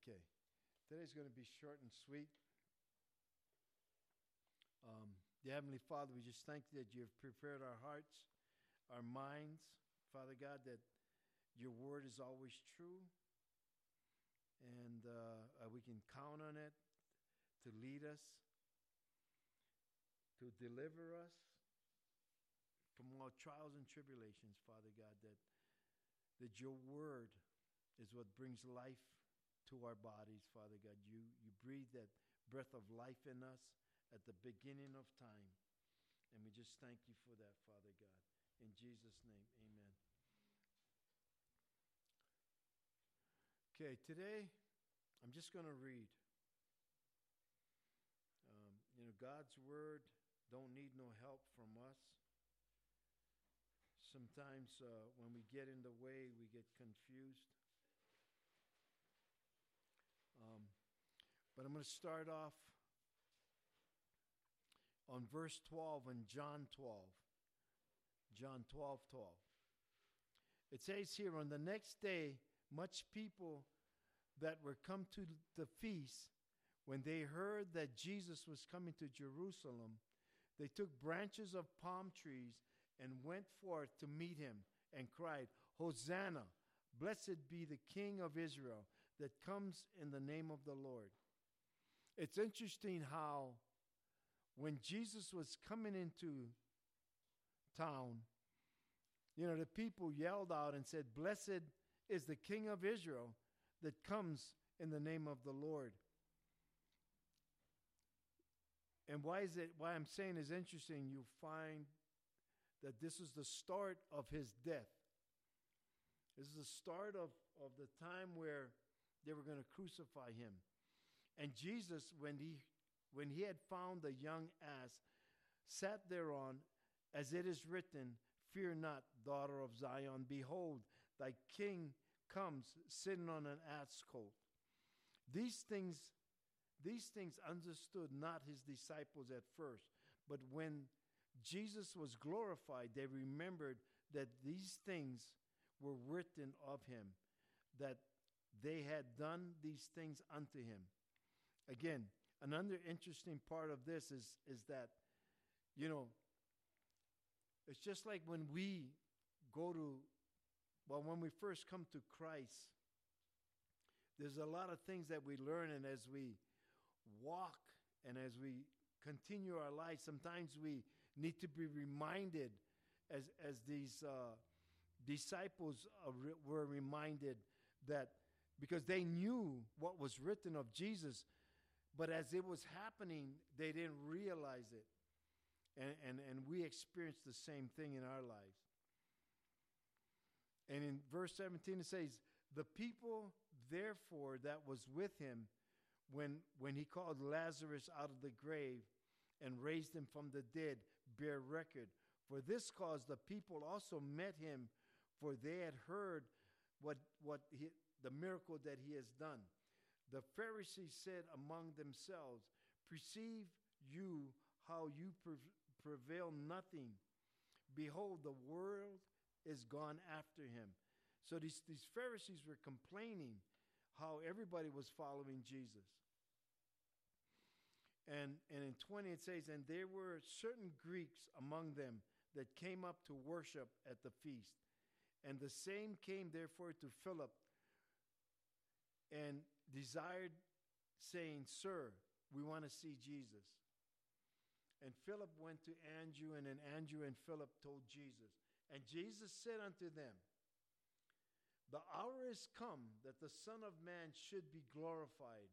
Okay. Today's going to be short and sweet. Um, the Heavenly Father, we just thank you that you have prepared our hearts, our minds, Father God, that your word is always true. And uh, we can count on it to lead us, to deliver us from all trials and tribulations, Father God, that, that your word is what brings life to our bodies, Father God. You, you breathe that breath of life in us at the beginning of time. And we just thank you for that, Father God. In Jesus' name, amen. Okay, today I'm just going to read. Um, you know, God's word don't need no help from us. Sometimes uh, when we get in the way, we get confused. Um, but I'm going to start off on verse 12 in John 12. John 12 12. It says here, on the next day, much people that were come to the feast, when they heard that Jesus was coming to Jerusalem, they took branches of palm trees and went forth to meet him and cried, Hosanna! Blessed be the King of Israel that comes in the name of the Lord. It's interesting how when Jesus was coming into town, you know, the people yelled out and said, Blessed is the King of Israel that comes in the name of the Lord. And why is it why I'm saying is interesting, you find that this is the start of his death. This is the start of, of the time where they were going to crucify him. And Jesus, when he when he had found the young ass, sat thereon, as it is written, Fear not, daughter of Zion, behold, thy king comes sitting on an ass colt. These things, these things understood not his disciples at first, but when Jesus was glorified, they remembered that these things were written of him, that they had done these things unto him. Again, another interesting part of this is, is that, you know, it's just like when we go to, well, when we first come to Christ, there's a lot of things that we learn, and as we walk and as we continue our lives, sometimes we need to be reminded, as, as these uh, disciples uh, were reminded, that because they knew what was written of Jesus, but as it was happening, they didn't realize it. And, and, and we experienced the same thing in our lives. And in verse 17, it says, The people, therefore, that was with him when, when he called Lazarus out of the grave and raised him from the dead bear record. For this cause the people also met him, for they had heard what, what he, the miracle that he has done. The Pharisees said among themselves, Perceive you how you prevail nothing. Behold, the world is gone after him. So these, these Pharisees were complaining how everybody was following Jesus. And, and in 20 it says, And there were certain Greeks among them that came up to worship at the feast. And the same came therefore to Philip and desired, saying, Sir, we want to see Jesus. And Philip went to Andrew, and then Andrew and Philip told Jesus. And Jesus said unto them, The hour is come that the Son of Man should be glorified.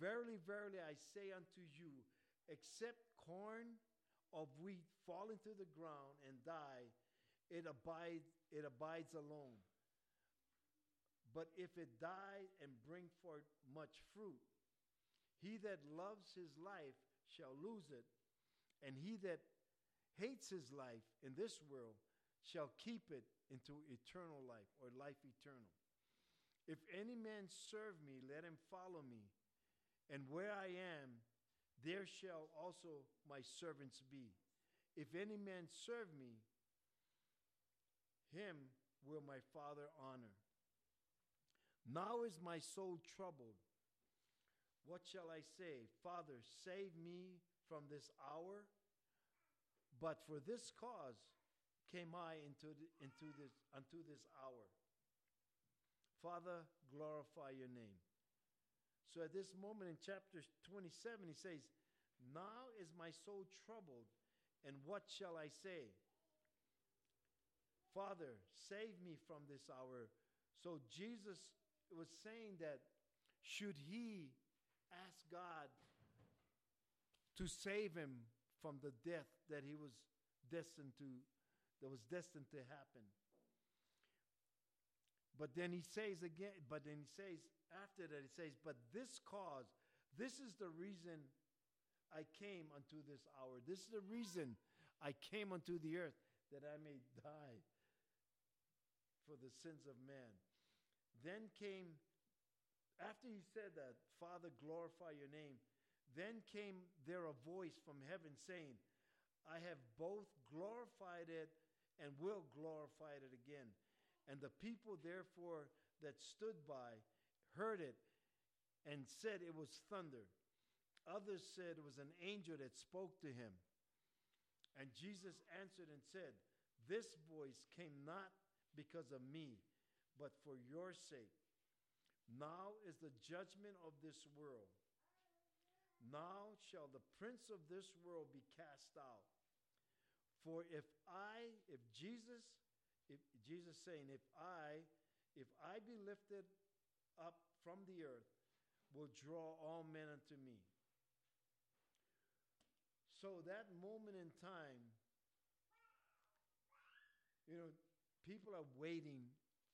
Verily, verily, I say unto you, except corn of wheat fall into the ground and die, it abides, it abides alone. But if it die and bring forth much fruit, he that loves his life shall lose it, and he that hates his life in this world shall keep it into eternal life or life eternal. If any man serve me, let him follow me, and where I am, there shall also my servants be. If any man serve me, him will my Father honor. Now is my soul troubled. What shall I say? Father, save me from this hour. But for this cause came I into, the, into this, unto this hour. Father, glorify your name. So at this moment in chapter 27, he says, Now is my soul troubled, and what shall I say? Father, save me from this hour. So Jesus was saying that should he ask God to save him from the death that he was destined to that was destined to happen. But then he says again, but then he says after that, he says, But this cause, this is the reason I came unto this hour. This is the reason I came unto the earth that I may die for the sins of man. Then came, after he said that, Father, glorify your name, then came there a voice from heaven saying, I have both glorified it and will glorify it again. And the people, therefore, that stood by heard it and said it was thunder. Others said it was an angel that spoke to him. And Jesus answered and said, This voice came not because of me, but for your sake. Now is the judgment of this world. Now shall the prince of this world be cast out. For if I, if Jesus, if Jesus saying, if I, if I be lifted up from the earth, will draw all men unto me. So that moment in time, you know, people are waiting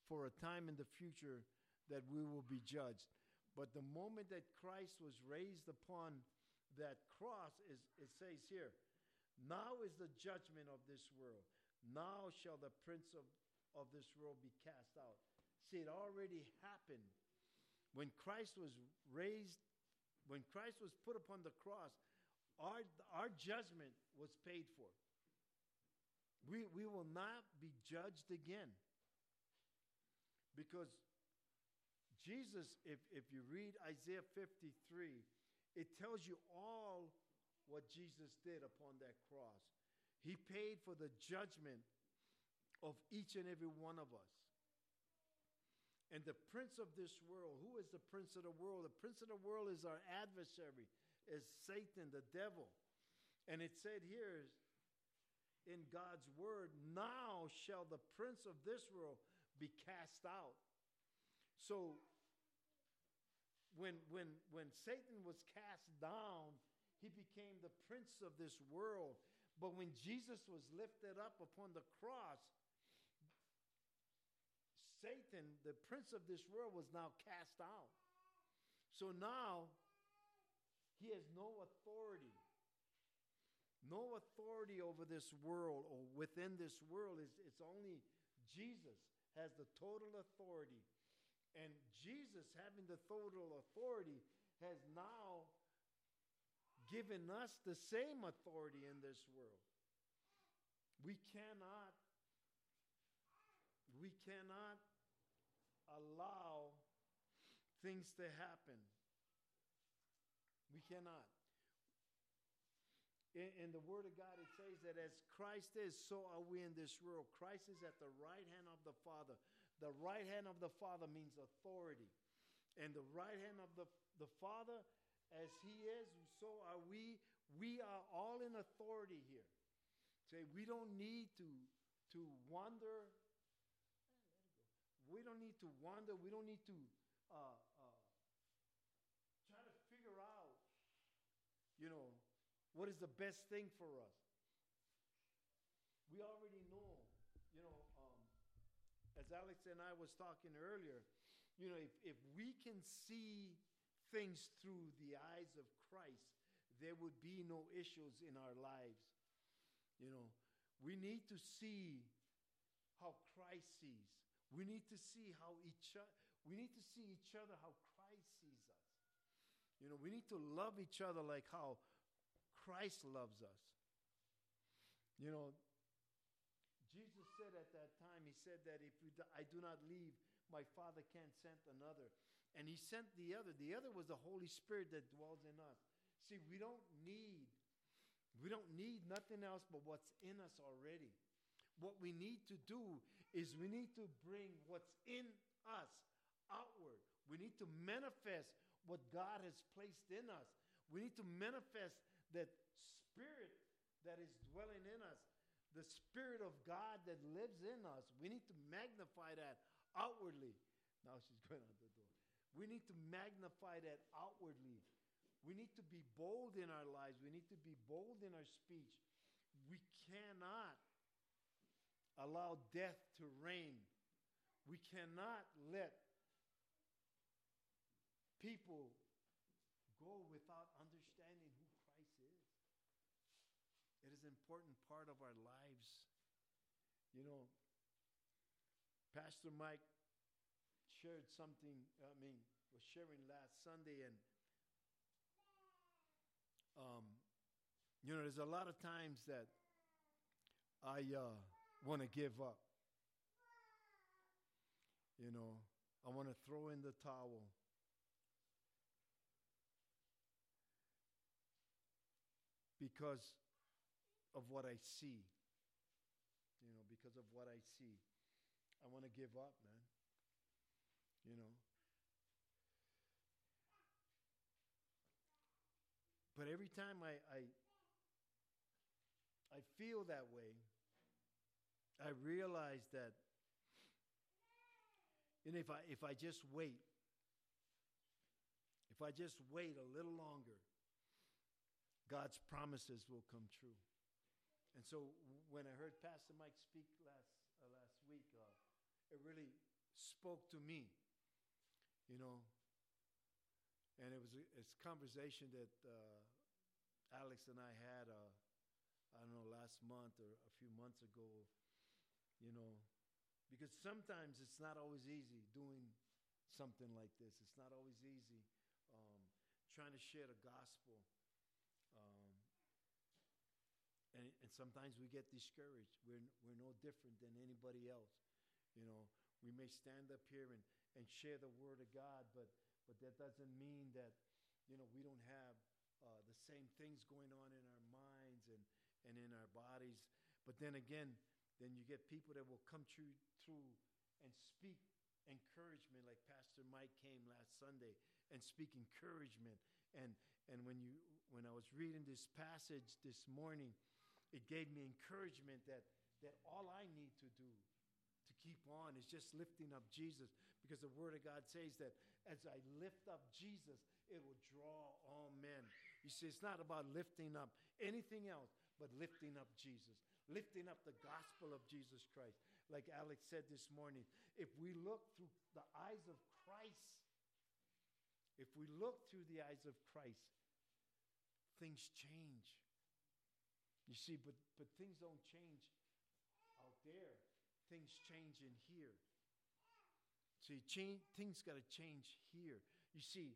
for a time in the future that we will be judged. But the moment that Christ was raised upon that cross, is, it says here, now is the judgment of this world. Now shall the prince of, of this world be cast out. See, it already happened. When Christ was raised, when Christ was put upon the cross, our, our judgment was paid for. We, we will not be judged again. Because Jesus, if, if you read Isaiah 53, it tells you all what Jesus did upon that cross. He paid for the judgment of each and every one of us. And the prince of this world, who is the prince of the world? The prince of the world is our adversary, is Satan, the devil. And it said here in God's word, now shall the prince of this world be cast out. So when when when Satan was cast down, he became the prince of this world. But when Jesus was lifted up upon the cross, Satan, the prince of this world, was now cast out. So now he has no authority. No authority over this world or within this world. It's, it's only Jesus has the total authority. And Jesus, having the total authority, has now given us the same authority in this world. We cannot, we cannot allow things to happen. We cannot. In, in, the Word of God, it says that as Christ is, so are we in this world. Christ is at the right hand of the Father. The right hand of the Father means authority. And the right hand of the, the Father as he is, so are we. We are all in authority here. Say, we don't need to, to wander. We don't need to wander. We don't need to uh, uh, try to figure out, you know, what is the best thing for us. We already know, you know, um, as Alex and I was talking earlier, you know, if, if we can see things through the eyes of Christ, there would be no issues in our lives. You know, we need to see how Christ sees. We need to see how each other, we need to see each other how Christ sees us. You know, we need to love each other like how Christ loves us. You know, Jesus said at that time, He said that if I do not leave my Father can't send another. And he sent the other. The other was the Holy Spirit that dwells in us. See, we don't need we don't need nothing else but what's in us already. What we need to do is we need to bring what's in us outward. We need to manifest what God has placed in us. We need to manifest that spirit that is dwelling in us, the spirit of God that lives in us. We need to magnify that outwardly. Now she's going out the door. We need to magnify that outwardly. We need to be bold in our lives. We need to be bold in our speech. We cannot allow death to reign. We cannot let people go without understanding who Christ is. It is an important part of our lives. You know, Pastor Mike shared something, I mean, was sharing last Sunday, and um, you know, there's a lot of times that I uh, want to give up. You know, I want to throw in the towel. Because of what I see. You know, because of what I see. I want to give up, man. You know, But every time I, I, I feel that way, I realize that and if I if I just wait, if I just wait a little longer, God's promises will come true. And so when I heard Pastor Mike speak last uh, last week, uh, it really spoke to me. You know, and it was a, it's a conversation that uh, Alex and I had, uh, I don't know, last month or a few months ago, you know, because sometimes it's not always easy doing something like this. It's not always easy um, trying to share the gospel. And, and sometimes we get discouraged. We're, we're no different than anybody else. You know, we may stand up here and, and share the word of God, but but that doesn't mean that, you know, we don't have uh, the same things going on in our minds and, and in our bodies. But then again, then you get people that will come through, through and speak encouragement, like Pastor Mike came last Sunday and speak encouragement. And, and when, you, when I was reading this passage this morning, it gave me encouragement that, that all I need to do to keep on is just lifting up Jesus because the Word of God says that as I lift up Jesus, it will draw all men. You see, it's not about lifting up anything else, but lifting up Jesus, lifting up the gospel of Jesus Christ. Like Alex said this morning, if we look through the eyes of Christ, if we look through the eyes of Christ, things change. You see, but, but things don't change out there, things change in here. See, change, things got to change here. You see,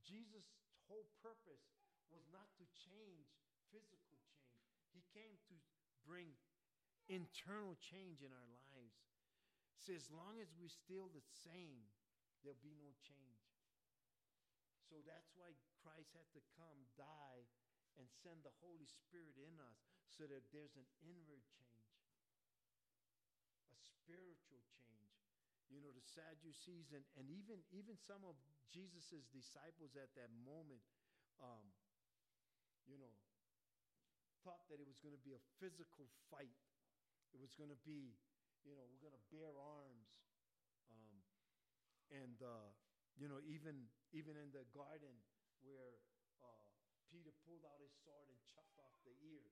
Jesus' whole purpose was not to change physical change. He came to bring internal change in our lives. See, as long as we're still the same, there'll be no change. So that's why Christ had to come, die, and send the Holy Spirit in us so that there's an inward change, a spiritual change you know, the Sadducees and, and even, even some of Jesus' disciples at that moment, um, you know, thought that it was going to be a physical fight. It was going to be, you know, we're going to bear arms. Um, and, uh, you know, even, even in the garden where Peter pulled out his sword and chopped off the ear,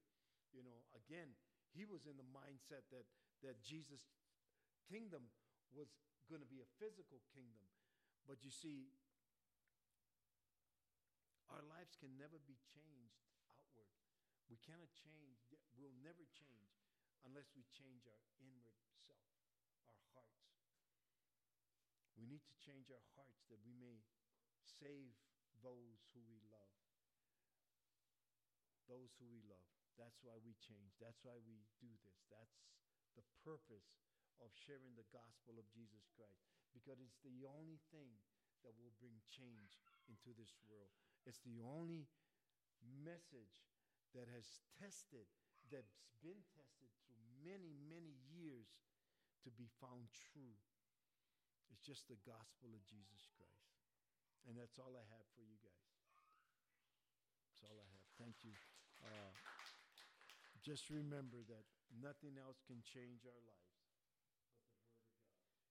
you know, again, he was in the mindset that, that Jesus' kingdom was going to be a physical kingdom. But you see, our lives can never be changed outward. We cannot change, we'll never change unless we change our inward self, our hearts. We need to change our hearts that we may save those who we love. Those who we love. That's why we change. That's why we do this. That's the purpose of sharing the gospel of Jesus Christ because it's the only thing that will bring change into this world. It's the only message that has tested, that's been tested through many, many years to be found true. It's just the gospel of Jesus Christ. And that's all I have for you guys. That's all I have. Thank you. Uh, just remember that nothing else can change our lives